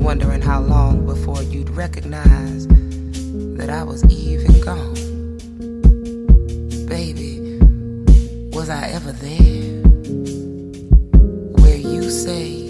wondering how long before you'd recognize that I was even gone. Baby, was I ever there? Where you say,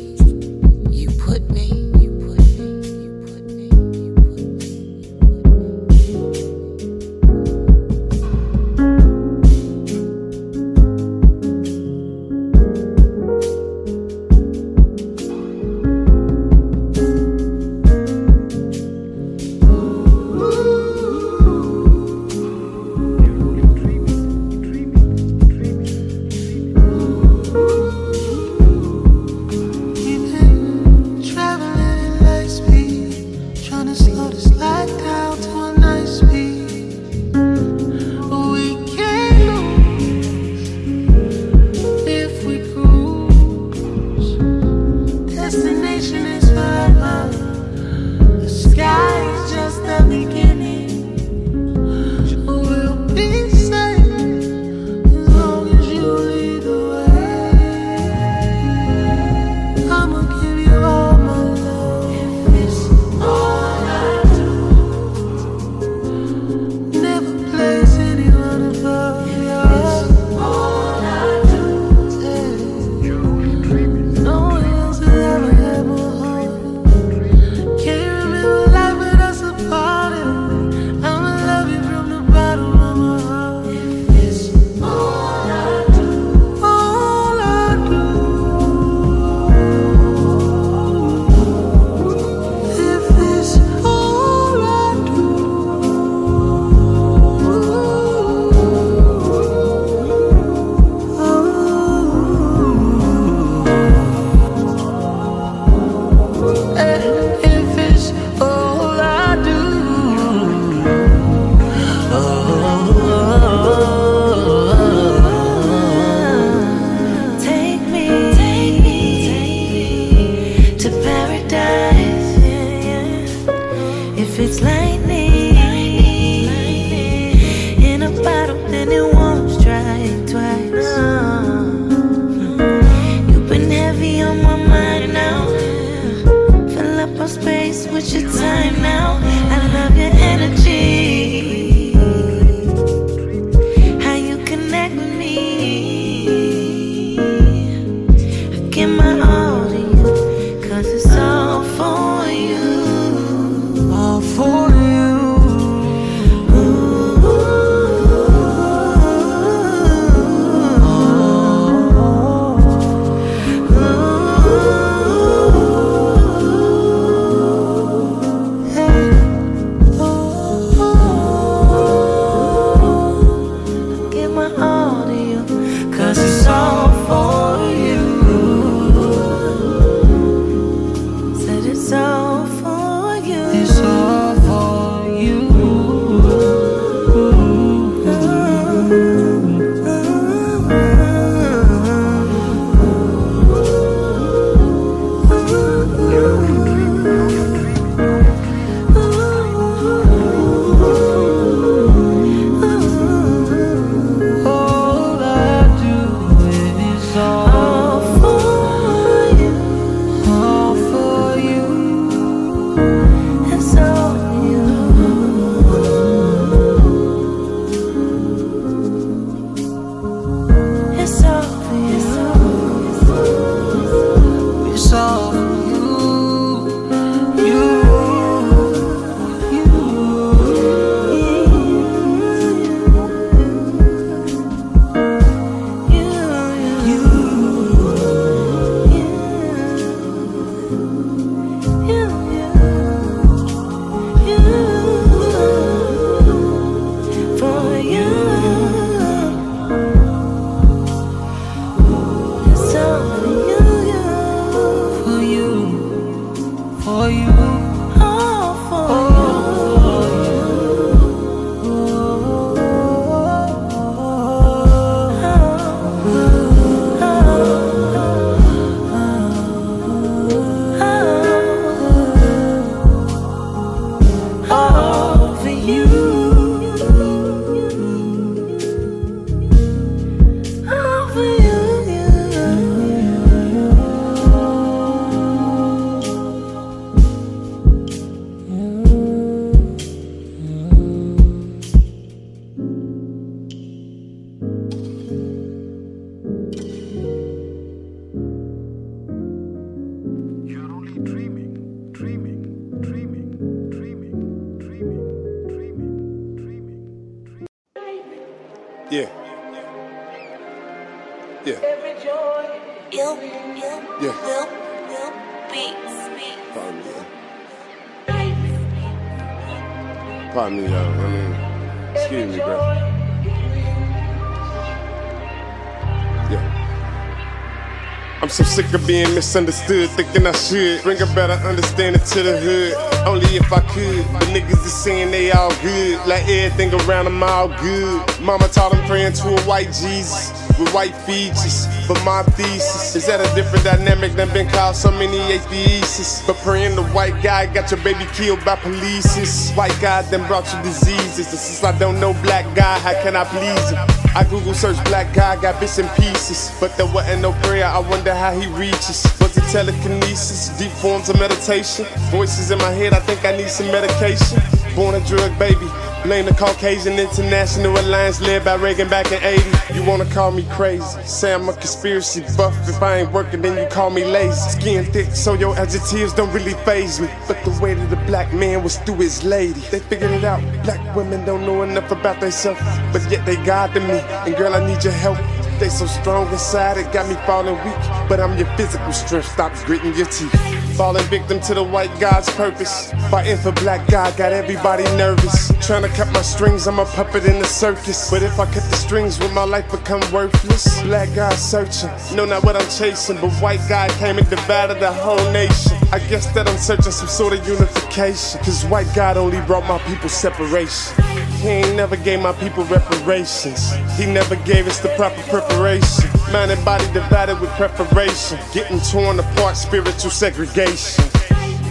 I'm so sick of being misunderstood, thinking I should bring a better understanding to the hood. Only if I could. The niggas is saying they all good, like everything around them all good. Mama taught them praying to a white Jesus with white features. But my thesis is that a different dynamic than been called so many atheists. But praying the white guy got your baby killed by police. White guy then brought you diseases. And since I don't know black guy, how can I please him? I Google search black guy, got bits and pieces. But there wasn't no prayer, I wonder how he reaches. Was it telekinesis, deep forms of meditation? Voices in my head, I think I need some medication. Born a drug baby, blame the Caucasian International Alliance led by Reagan back in 80. You wanna call me crazy? Say I'm a conspiracy buff. If I ain't working, then you call me lazy. Skin thick, so your adjectives don't really phase me. But the way that the black man was through his lady, they figured it out. Black women don't know enough about themselves, but yet they guiding me. And girl, I need your help. They so strong inside, it got me falling weak. But I'm your physical strength, stop gritting your teeth. Falling victim to the white guy's purpose. Fighting for black guy, got everybody nervous. Trying to cut my strings, I'm a puppet in the circus. But if I cut the strings, will my life become worthless? Black guy searching, know not what I'm chasing. But white guy came and divided the whole nation. I guess that I'm searching some sort of unification. Cause white God only brought my people separation. He ain't never gave my people reparations. He never gave us the proper preparation. Mind and body divided with preparation. Getting torn apart, spiritual segregation.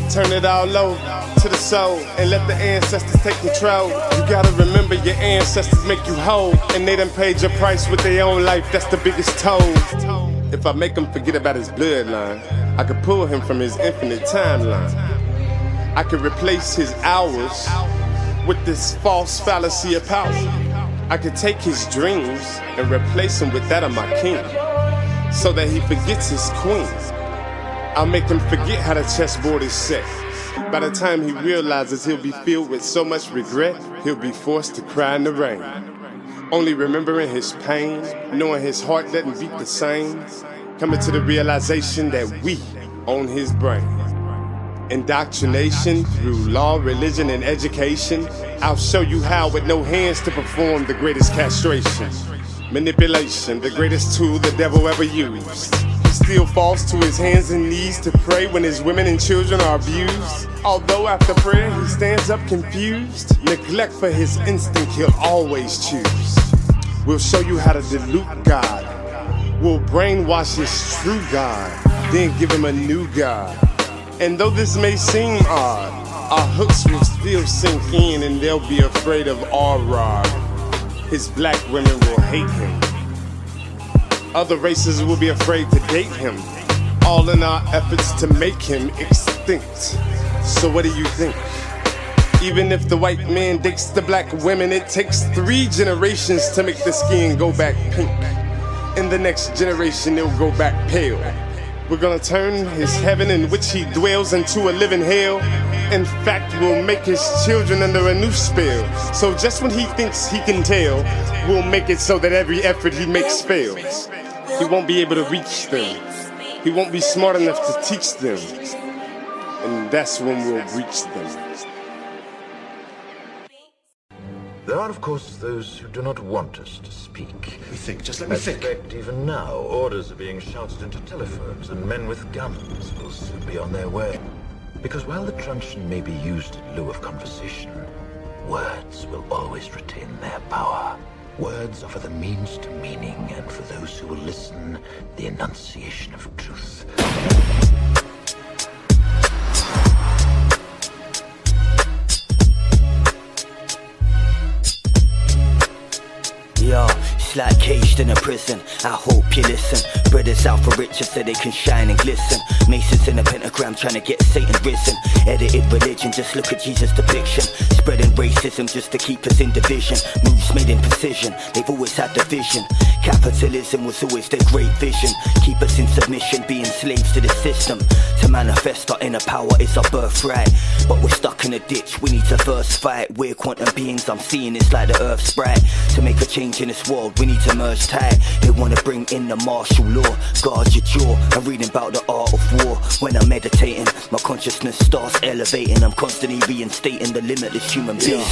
Turn it all over to the soul and let the ancestors take control. You gotta remember your ancestors make you whole. And they done paid your price with their own life, that's the biggest toll. If I make him forget about his bloodline, I could pull him from his infinite timeline. I could replace his hours with this false fallacy of power. I could take his dreams and replace him with that of my king, so that he forgets his queen. I'll make him forget how the chessboard is set. By the time he realizes he'll be filled with so much regret, he'll be forced to cry in the rain. Only remembering his pain, knowing his heart doesn't beat the same, coming to the realization that we own his brain. Indoctrination through law, religion, and education. I'll show you how, with no hands, to perform the greatest castration. Manipulation, the greatest tool the devil ever used. Still falls to his hands and knees to pray when his women and children are abused. Although after prayer he stands up confused, neglect for his instinct he'll always choose. We'll show you how to dilute God. We'll brainwash his true God, then give him a new God. And though this may seem odd, our hooks will still sink in and they'll be afraid of our rod. His black women will hate him. Other races will be afraid to date him. All in our efforts to make him extinct. So what do you think? Even if the white man dates the black women, it takes three generations to make the skin go back pink. In the next generation, it'll go back pale. We're gonna turn his heaven in which he dwells into a living hell. In fact, we'll make his children under a new spell. So just when he thinks he can tell, we'll make it so that every effort he makes fails. He won't be able to reach them. He won't be smart enough to teach them. And that's when we'll reach them. There are, of course, those who do not want us to speak. Let me think, just let me In think. fact, even now, orders are being shouted into telephones, and men with guns will soon be on their way. Because while the truncheon may be used in lieu of conversation, words will always retain their power. Words offer the means to meaning, and for those who will listen, the enunciation of truth. It's like caged in a prison. I hope you listen. Brothers out for riches so they can shine and glisten. Masons in a pentagram trying to get Satan risen. Edited religion, just look at Jesus' depiction. Spreading racism just to keep us in division. Moves made in precision, they've always had the vision. Capitalism was always their great vision. Keep us in submission, being slaves to the system. To manifest our inner power is our birthright. But we're stuck in a ditch, we need to first fight. We're quantum beings, I'm seeing it's like the earth's sprite. To make a change in this world, we need to merge tight. They wanna bring in the martial law, guard your jaw. I'm reading about the art of war. When I'm meditating, my consciousness starts elevating. I'm constantly reinstating the limitless human being.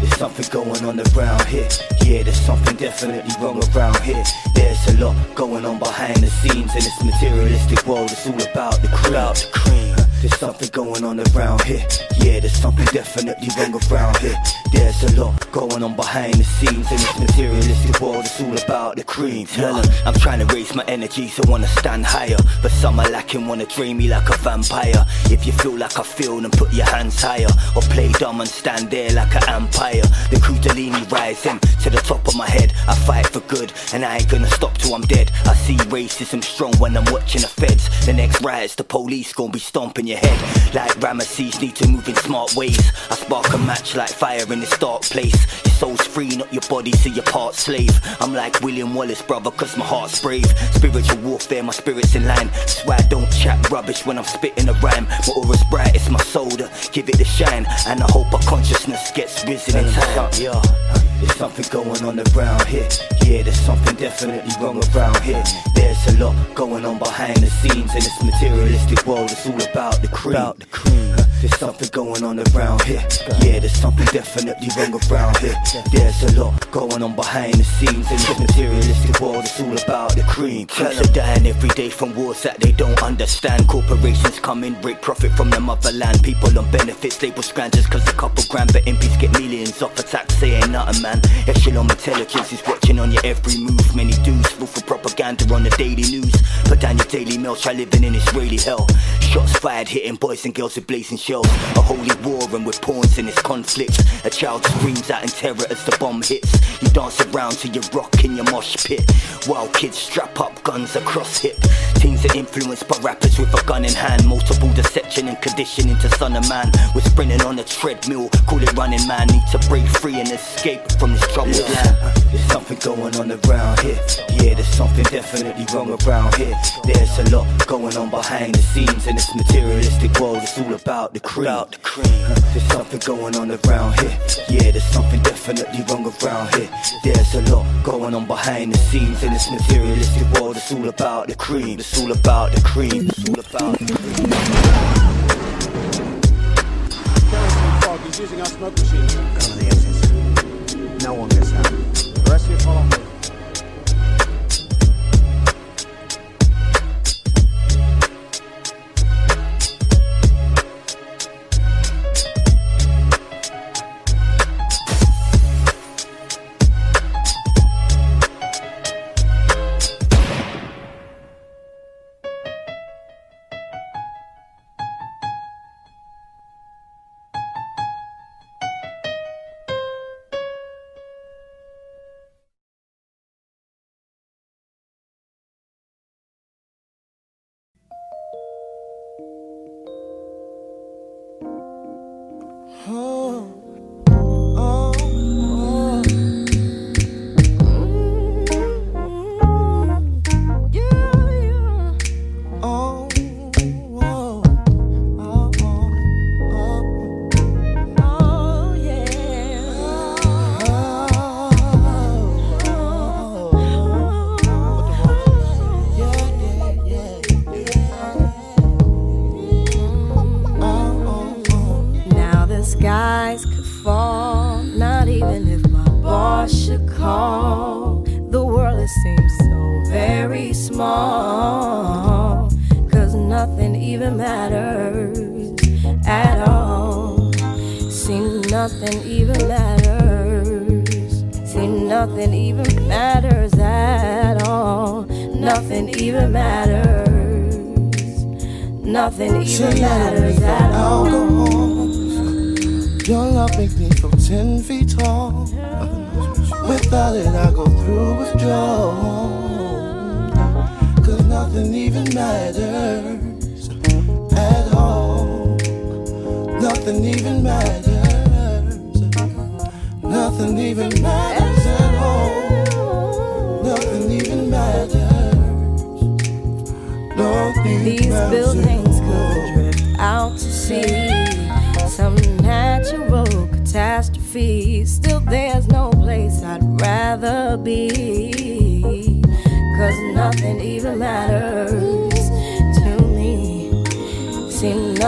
There's something going on around here. Yeah, there's something definitely wrong around here. There's a lot going on behind the scenes in this materialistic world. It's all about the crowd. The cream. There's something going on around here. Yeah, there's something definitely wrong around here. There's a lot going on behind the scenes in this materialistic world. It's all about the cream. Tell I'm trying to raise my energy, so wanna stand higher. But some are lacking, wanna drain me like a vampire. If you feel like I feel, then put your hands higher. Or play dumb and stand there like an empire. The Kundalini rising to the top of my head. I fight for good, and I ain't gonna stop till I'm dead. I see racism strong when I'm watching the feds. The next riots, the police gonna be stomping your head. Like Ramesses need to move in smart ways. I spark a match like fire in this dark place. Your soul's free, not your body, so you're part slave. I'm like William Wallace, brother, cause my heart's brave. Spiritual warfare, my spirit's in line. That's why I don't chat rubbish when I'm spitting a rhyme. My aura's bright, it's my soul to give it a shine. And I hope our consciousness gets risen in time. Yeah. There's something going on around here. Yeah, there's something definitely wrong around here. There's a lot going on behind the scenes in this materialistic world. It's all about the cream. About the cream. There's something going on around here. Yeah, there's something definitely wrong around here. There's a lot going on behind the scenes in this materialistic world. It's all about the cream. Kids are dying every day from wars that they don't understand. Corporations come in, break profit from the motherland. People on benefits, label scroungers cause a couple grand. But MPs get millions off a tax, ain't nothing, man. Echelon intelligence is watching on your every move. Many dudes fall for propaganda on the daily news. Put down your daily mail, try living in Israeli hell. Shots fired, hitting boys and girls with blazing shells. A holy war and with pawns in this conflict. A child screams out in terror as the bomb hits. You dance around till you rock in your mosh pit. While kids strap up guns across hip. Teens are influenced by rappers with a gun in hand. Multiple deception and conditioning to son of man. We're sprinting on a treadmill, call it running man. Need to break free and escape from this troubled land. There's something going on around here. Yeah, there's something definitely wrong around here. There's a lot going on behind the scenes in this materialistic world. It's all about the cream. About the cream. There's something going on around here. Yeah, there's something definitely wrong around here. There's a lot going on behind the scenes in this materialistic world. It's all about the cream. It's all about the cream. It's all about the cream. Using our smoke machine. Cover the exits. No one gets out. The rest of you follow me.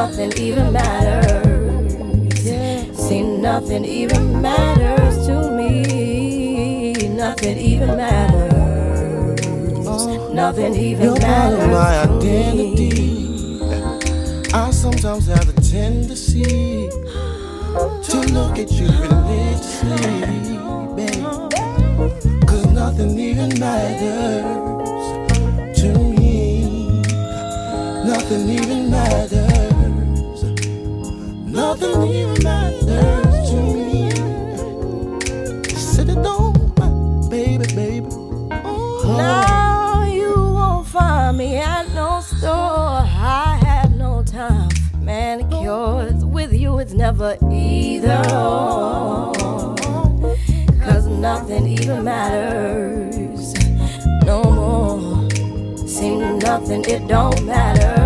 Nothing even matters. See, nothing even matters to me. Nothing even matters. Nothing even You're part of my matters me. identity. I sometimes have a tendency to look at you religiously, babe. Cause nothing even matters to me. Nothing even matters. Nothing even matters to me. It baby, baby. Now you won't find me at no store. I have no time manicures. With you, it's never either. Cause nothing even matters no more. See, nothing, it don't matter.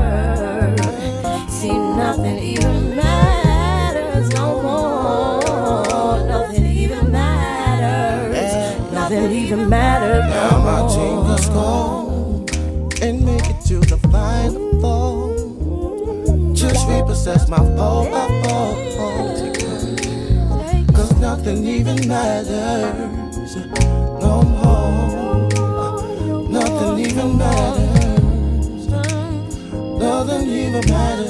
Even matters Now my team must go and make it to the final four. Just repossess my pole. Cause nothing even matters no more. Nothing even matters. Nothing even matters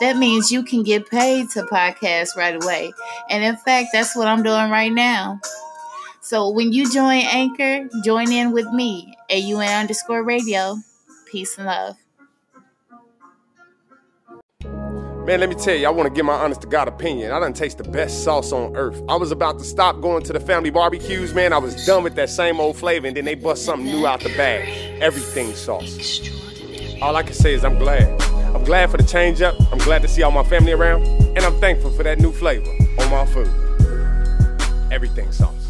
That means you can get paid to podcast right away. And in fact, that's what I'm doing right now. So when you join Anchor, join in with me, AUN underscore radio. Peace and love. Man, let me tell you, I want to give my honest to God opinion. I done taste the best sauce on earth. I was about to stop going to the family barbecues, man. I was done with that same old flavor, and then they bust something new out the bag. Everything sauce. All I can say is I'm glad. I'm glad for the change up. I'm glad to see all my family around, and I'm thankful for that new flavor on my food. Everything sauce.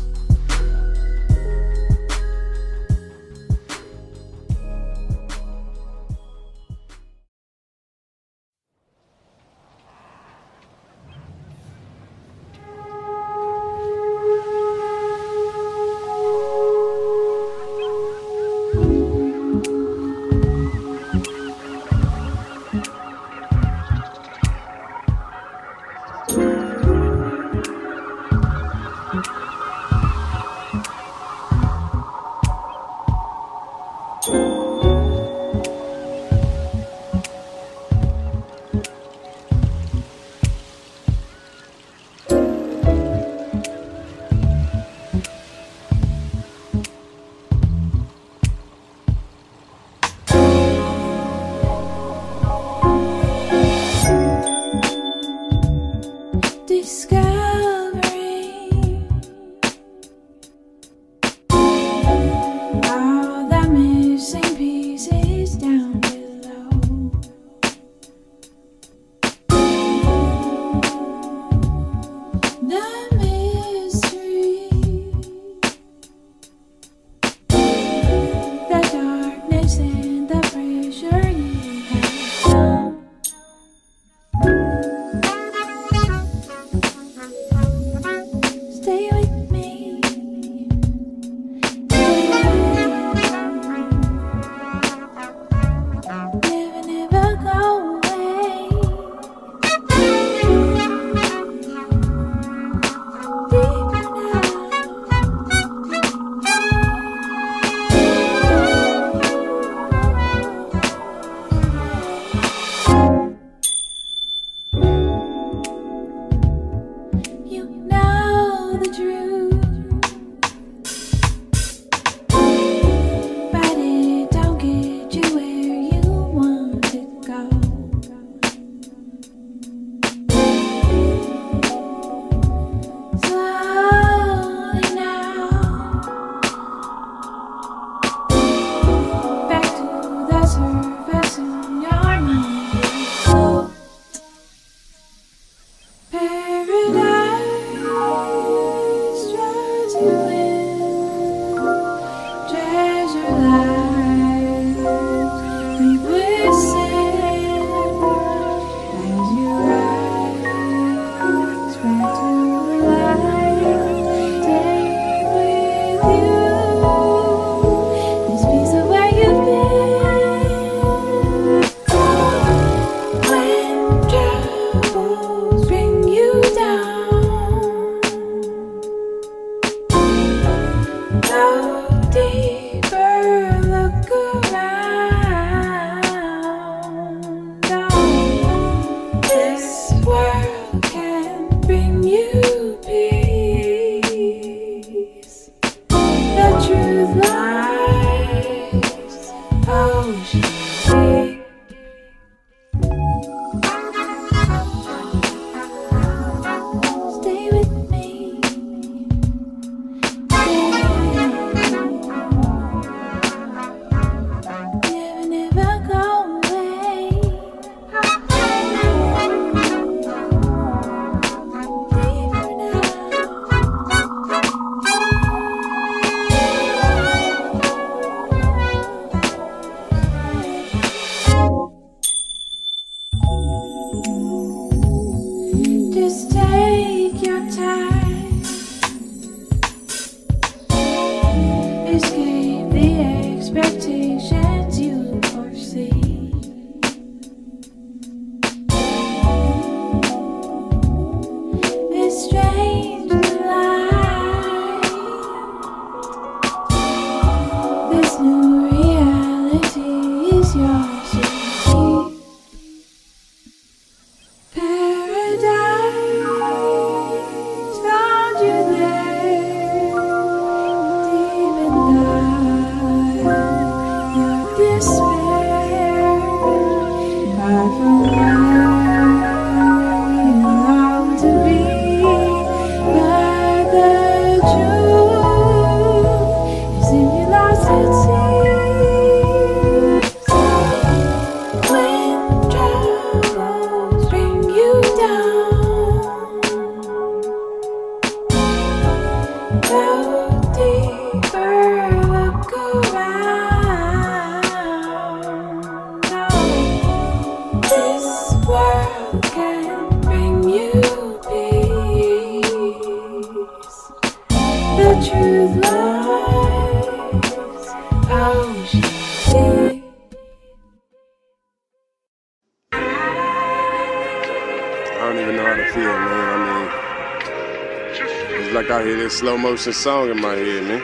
Slow motion song in my head, man.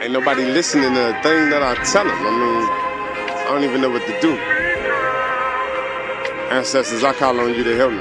Ain't nobody listening to a thing that I tell them. I mean, I don't even know what to do. Ancestors, I call on you to help me.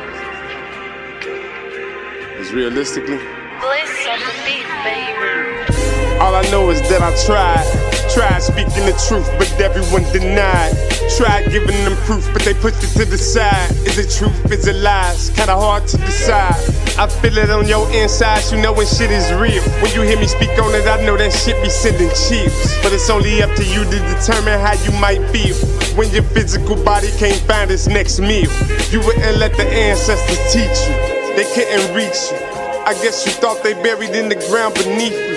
Because realistically, Bliss on the beat, baby. all I know is that I tried. Tried speaking the truth, but everyone denied. Tried giving them proof, but they pushed it to the side. Is it truth? Is it lies? Kinda hard to decide. I feel it on your insides, you know when shit is real. When you hear me speak on it, I know that shit be sending chills. But it's only up to you to determine how you might feel. When your physical body can't find its next meal. You wouldn't let the ancestors teach you. They couldn't reach you. I guess you thought they buried in the ground beneath you.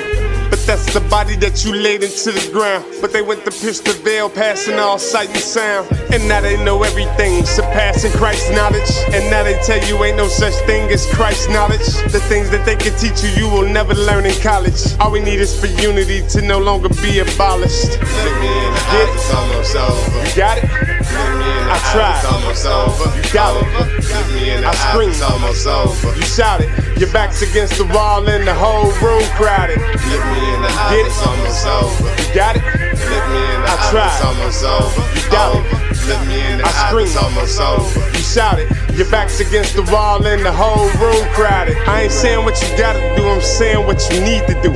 That's the body that you laid into the ground. But they went to pierce the veil, passing all sight and sound. And now they know everything, surpassing Christ's knowledge. And now they tell you ain't no such thing as Christ's knowledge. The things that they can teach you, you will never learn in college. All we need is for unity to no longer be abolished. Look me in the Get eyes, it's almost over. You got it? Look me in the I tried. it's almost over. You got it. Look me in the I screamed. it's almost over. You shouted. Your back's against the wall and the whole room crowded. Look me in the Get eyes, it? it's almost over. You got it? Look me in the I tried. it's almost over. You got it. Over. Look me in the I eyes, screamed. it's almost over. You shouted. Your back's against the wall and the whole room crowded. I ain't saying what you gotta do, I'm saying what you need to do.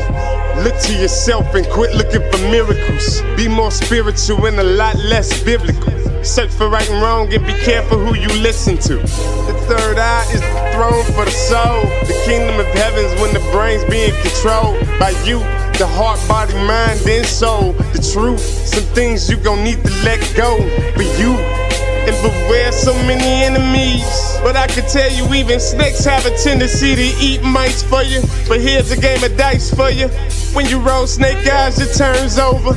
Look to yourself and quit looking for miracles. Be more spiritual and a lot less biblical. Search for right and wrong and be careful who you listen to. The third eye is the throne for the soul. The kingdom of heaven's when the brain's being controlled by you. The heart, body, mind, and soul. The truth, some things you gon' need to let go for you. And beware so many enemies. But I can tell you, even snakes have a tendency to eat mice for you. But here's a game of dice for you. When you roll snake eyes, it turns over.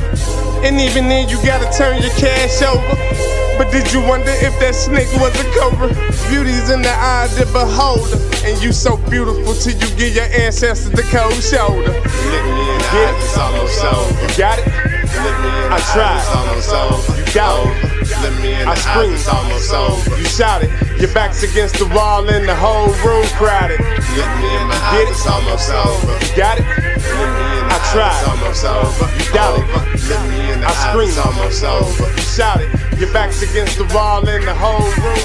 And even then, you gotta turn your cash over. But did you wonder if that snake was a cobra? Beauty's in the eye of the beholder. And you so beautiful till you give your ancestors the cold shoulder. Look me in the Get eyes, it? it's almost over. You got it? Look me in the I eyes, tried. it's almost over. You got it. Look me in I the eyes, screamed. it's almost over. You shouted. Your back's against the wall and the whole room crowded. Look me in my Get eyes, it? it's almost over. You got it? Look me in the I tried. it's almost over. You got it. Over. Look me in the I screamed. You shouted. Your back's against the wall and the whole room.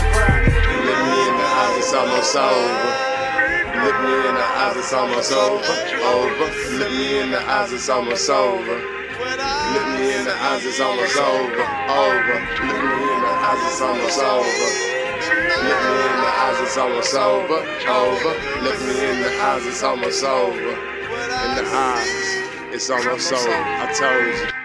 Look me in the eyes, it's almost over. Look me in the eyes, it's almost over. Over. Look me in the eyes, it's almost over. Look me in the eyes, it's almost over. Over. Look me in the eyes, it's almost over. Look me in the eyes, it's almost over. Over. Look me in the eyes, it's almost over. In the eyes, it's almost over. I told you.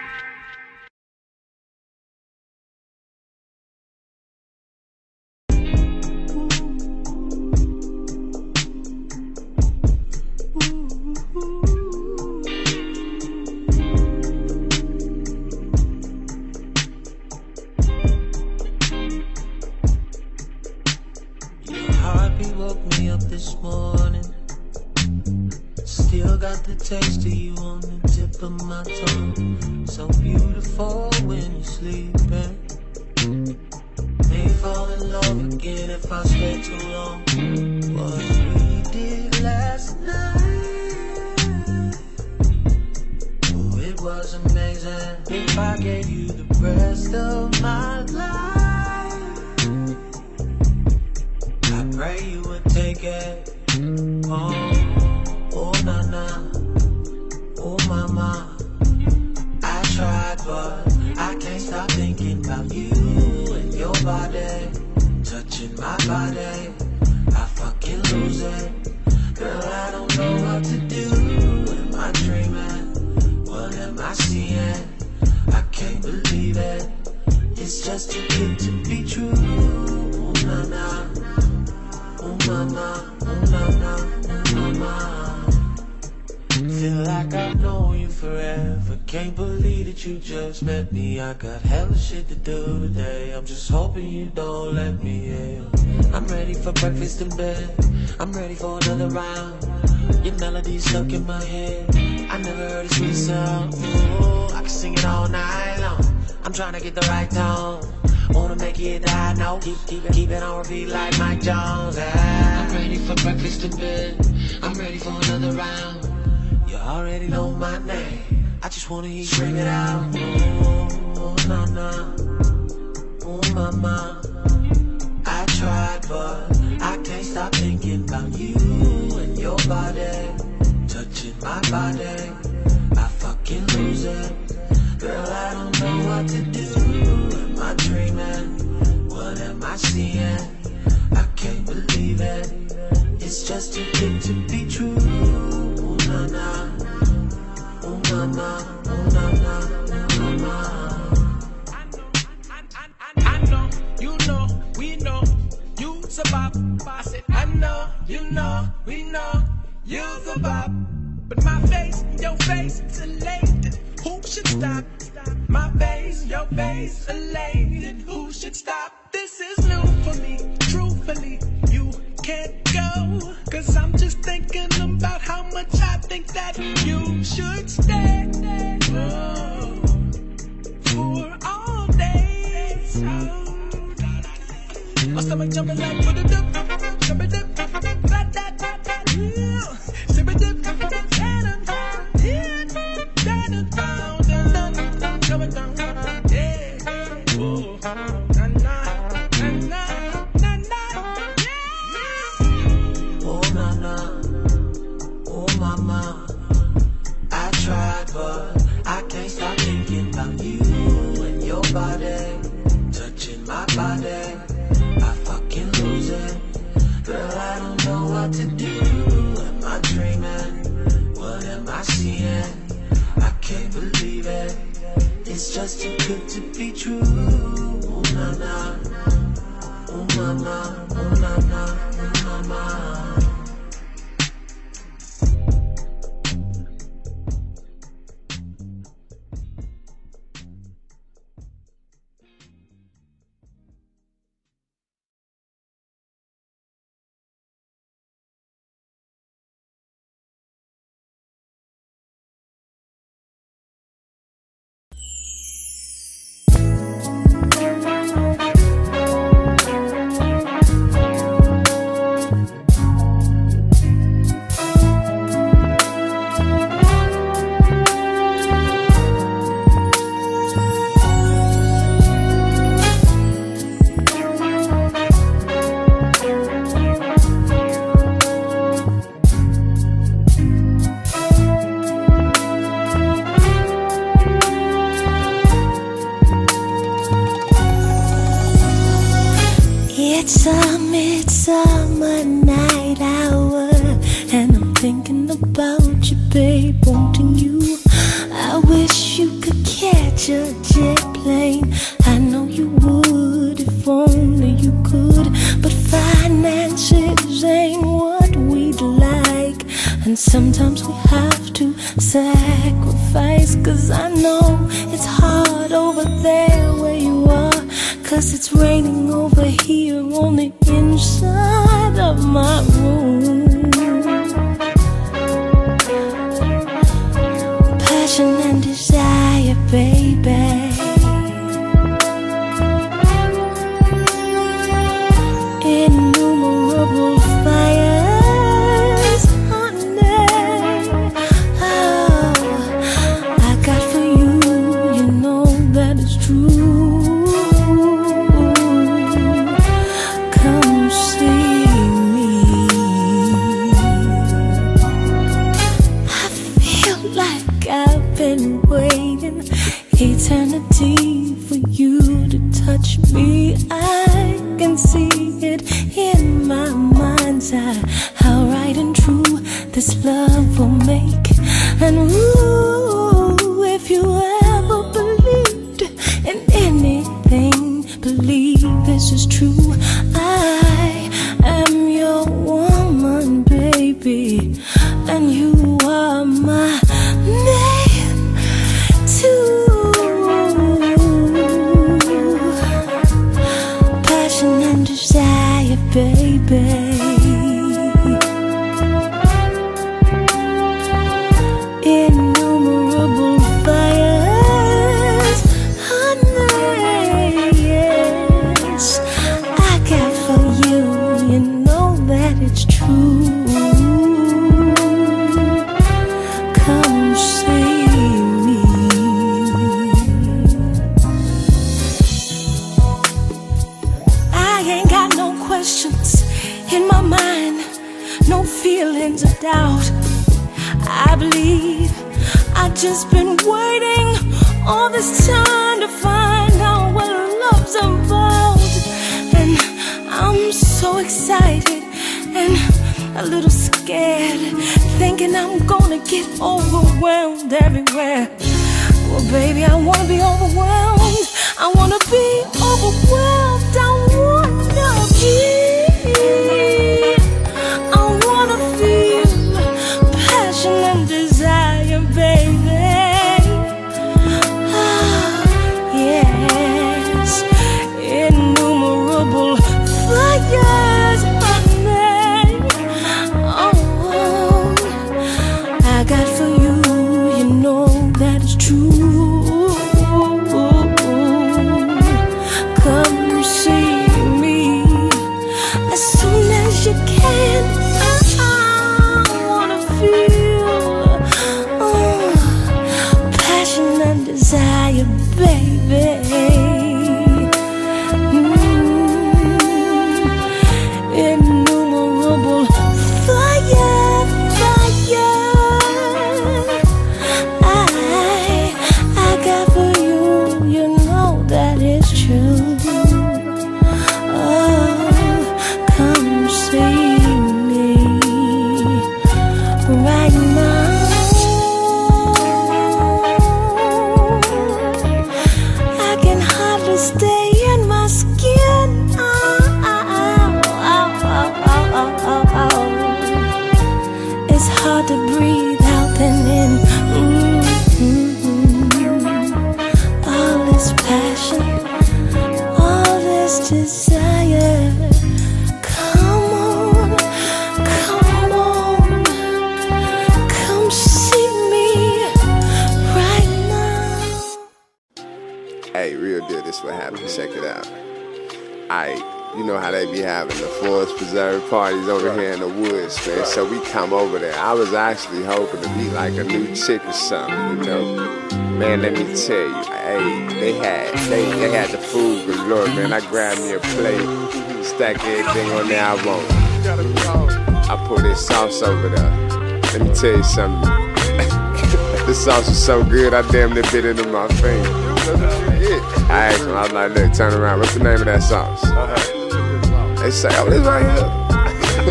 In my head. I never heard a sweet sound. Ooh, I can sing it all night long. I'm trying to get the right tone. Wanna make it the no. Keep, keep, it, keep it on repeat like Mike Jones. Ah, I'm ready for breakfast in bed. I'm ready for another round. You already know my name. I just wanna hear you scream it out. Ooh, oh, nah, nah. Oh, mama. I tried, but I can't stop thinking about you and your body. My body. I fucking lose it. Girl, I don't know what to do. Am I dreaming? What am I seeing? I can't believe it. It's just too good to be true. Oh, na na. Oh, na na. Oh, na na. Na na. I know, you know, we know, you survive. I said, I know, you know, we know, you survive. But my face, your face, elated. Who should stop? My face, your face, elated. Who should stop? This is new for me, truthfully. You can't go, cause I'm just thinking about how much I think that you should stay. Oh, for all days. My stomach jumping like for the dip, jumping dip, da da da da, Da da It's a midsummer night hour, and I'm thinking about you, babe, wanting you. I wish you could catch a jet plane. I know you would if only you could, but finances ain't what we'd like, and sometimes we have to sacrifice. Cause I know it's hard over there where you are. Cause it's raining over here on the inside of my room. Passion and desire, baby. This is true. A little scared, thinking I'm gonna get overwhelmed everywhere. Well, baby, I wanna be overwhelmed. I wanna be come over there. I was actually hoping to meet like a new chick or something, you know. Man, let me tell you, hey, they had they, they had the food galore, man. I grabbed me a plate, stack everything on there I want. I put this sauce over there. Let me tell you something. this sauce was so good, I damn near bit into my finger. I asked them, I was like, look, turn around. What's the name of that sauce? They say, oh, this right here.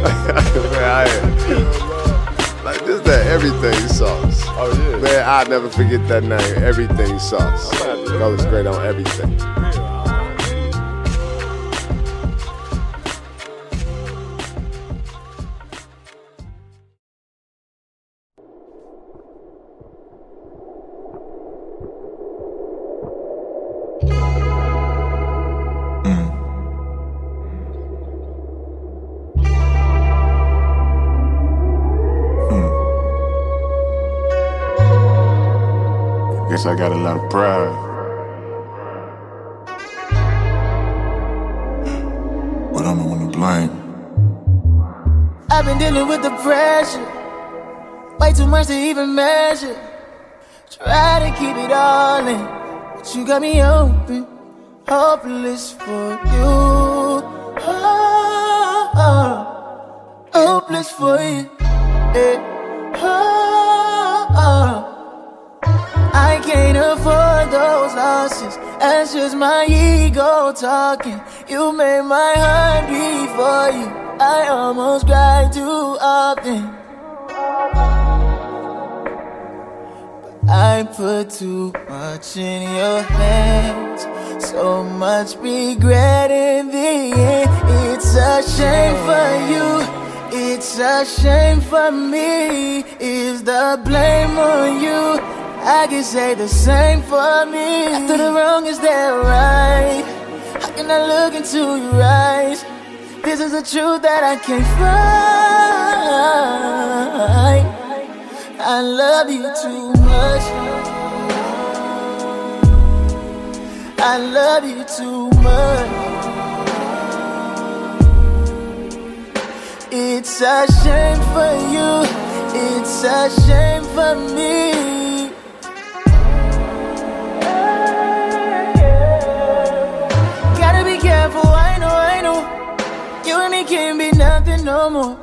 Man, I am. Like, this that everything sauce. Oh, yeah. Man, I'll never forget that name, everything sauce. That Goes great on everything. You got me open. Hopeless for you. Oh, oh. Hopeless for you. Oh, oh. I can't afford those losses. That's just my ego talking. You made my heart beat for you. I almost cried too often. I put too much in your hands. So much regret in the end. It's a shame for you. It's a shame for me. Is the blame on you? I can say the same for me. After the wrong, is that right? How can I look into your eyes? This is the truth that I can't find. I love you too much. I love you too much. It's a shame for you. It's a shame for me. Gotta be careful, I know, I know. You and it can't be nothing no more.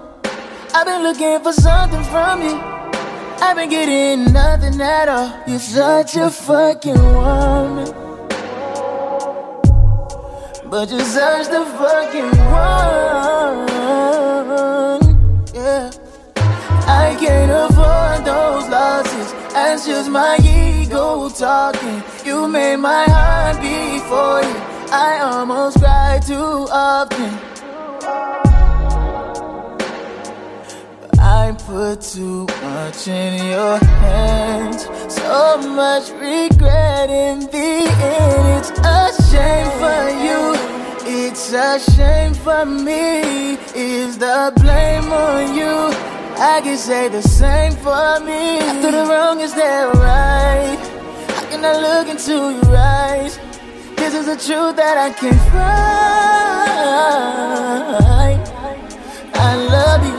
I've been looking for something from you. I've been getting nothing at all. You're such a fucking woman. But you're such the fucking one. Yeah. I can't afford those losses. That's just my ego talking. You made my heart beat for you. I almost cry too often. Put too much in your hands. So much regret in the end. It's a shame for you. It's a shame for me. Is the blame on you? I can say the same for me. After the wrong, is there right? How can I look into your eyes? This is the truth that I can't find. I love you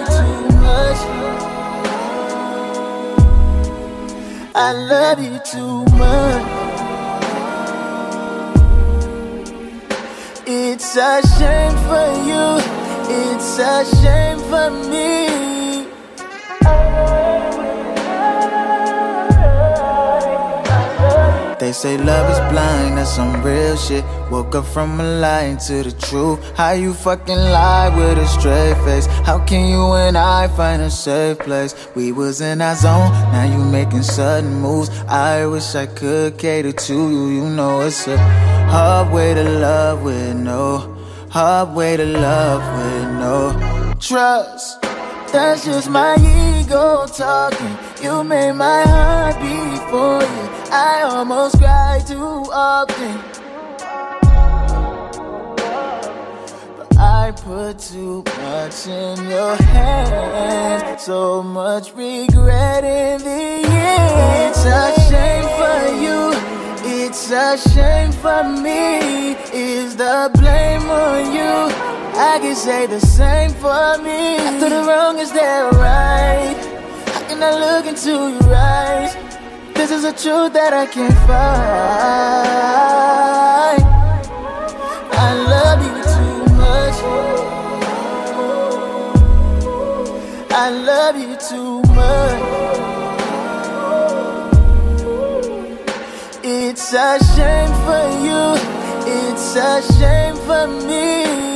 I love you too much. It's a shame for you. It's a shame for me. They say love is blind, that's some real shit. Woke up from a lie to the truth. How you fucking lie with a straight face? How can you and I find a safe place? We was in our zone, now you making sudden moves. I wish I could cater to you. You know it's a hard way to love with no, hard way to love with no trust. That's just my ego talking. You made my heart beat for you. I almost cry too often. But I put too much in your hand. So much regret in the end. It's a shame for you. It's a shame for me. Is the blame on you? I can say the same for me. After the wrong, is there right? How can I look into your eyes? This is a truth that I can't find. I love you too much. I love you too much. It's a shame for you. It's a shame for me.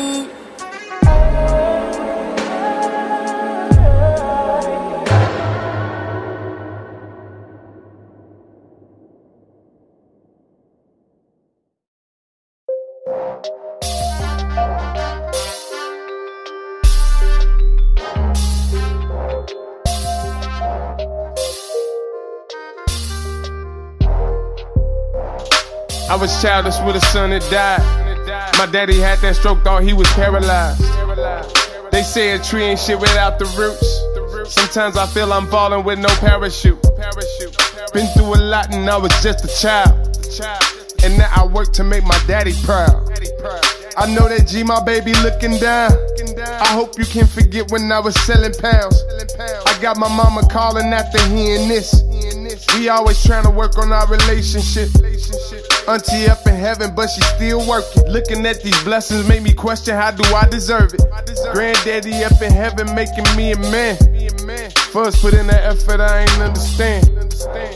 I was childless with a son that died. My daddy had that stroke, thought he was paralyzed. They say a tree ain't shit without the roots. Sometimes I feel I'm falling with no parachute. Been through a lot and I was just a child. And now I work to make my daddy proud. I know that G, my baby, looking down. I hope you can forget when I was selling pounds. I got my mama calling after hearing this. We always trying to work on our relationship. Auntie up in heaven, but she still working. Looking at these blessings make me question how do I deserve it. Granddaddy up in heaven making me a man. First put in the effort, I ain't understand.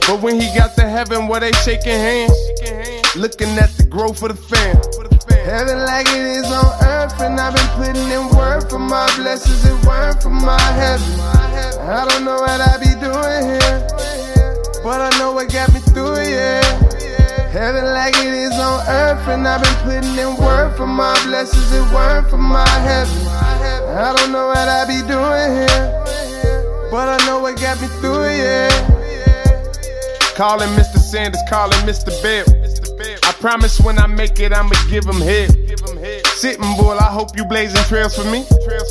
But when he got to heaven, where they shaking hands, looking at the growth of the fam. Heaven like it is on earth, and I've been putting in work for my blessings and work for my heaven. I don't know what I be doing here, but I know what got me through it, yeah. Heaven like it is on earth, and I've been putting in work for my blessings and work for my heaven. I don't know what I be doing here, but I know what got me through it, yeah. Calling Mr. Sanders, calling Mr. Bell. I promise when I make it, I'ma give him head. Sitting bull, I hope you blazing trails for me.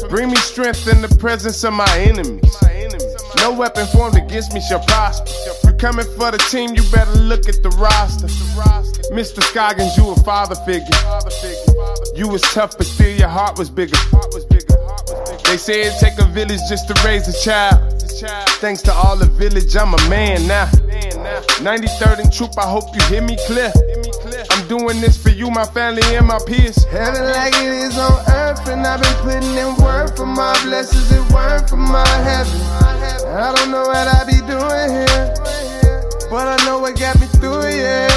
Bring me strength in the presence of my enemies. No weapon formed against me shall prosper. You coming for the team, you better look at the roster. Mr. Scoggins, you a father figure. You was tough, but still your heart was bigger. They say it take a village just to raise a child. Thanks to all the village, I'm a man now. 93rd and Troop, I hope you hear me clear. I'm doing this for you, my family, and my peers. Heaven like it is on earth, and I've been putting in work for my blessings and work for my heaven. I don't know what I be doing here, but I know what got me through it, yeah.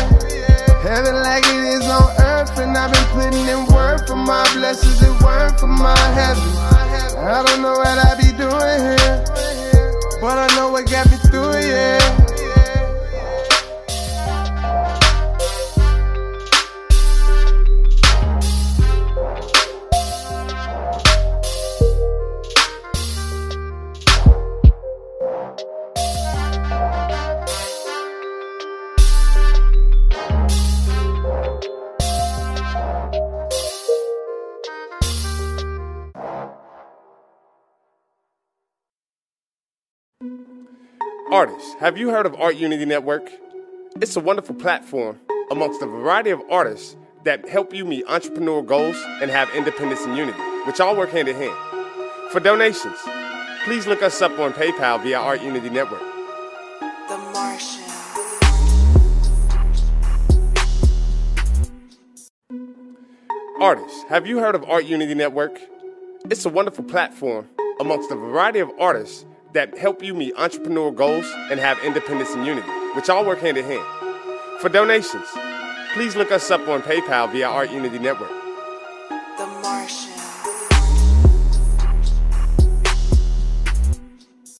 Heaven like it is on earth, and I've been putting in work for my blessings and work for my heaven. I don't know what I be doing here, but I know what got me through it, yeah. Artists, have you heard of Art Unity Network? It's a wonderful platform amongst a variety of artists that help you meet entrepreneurial goals and have independence and unity, which all work hand in hand. For donations, please look us up on PayPal via Art Unity Network. The Martian. Artists, have you heard of Art Unity Network? It's a wonderful platform amongst a variety of artists that help you meet entrepreneurial goals and have independence and unity, which all work hand in hand. For donations, please look us up on PayPal via Art Unity Network.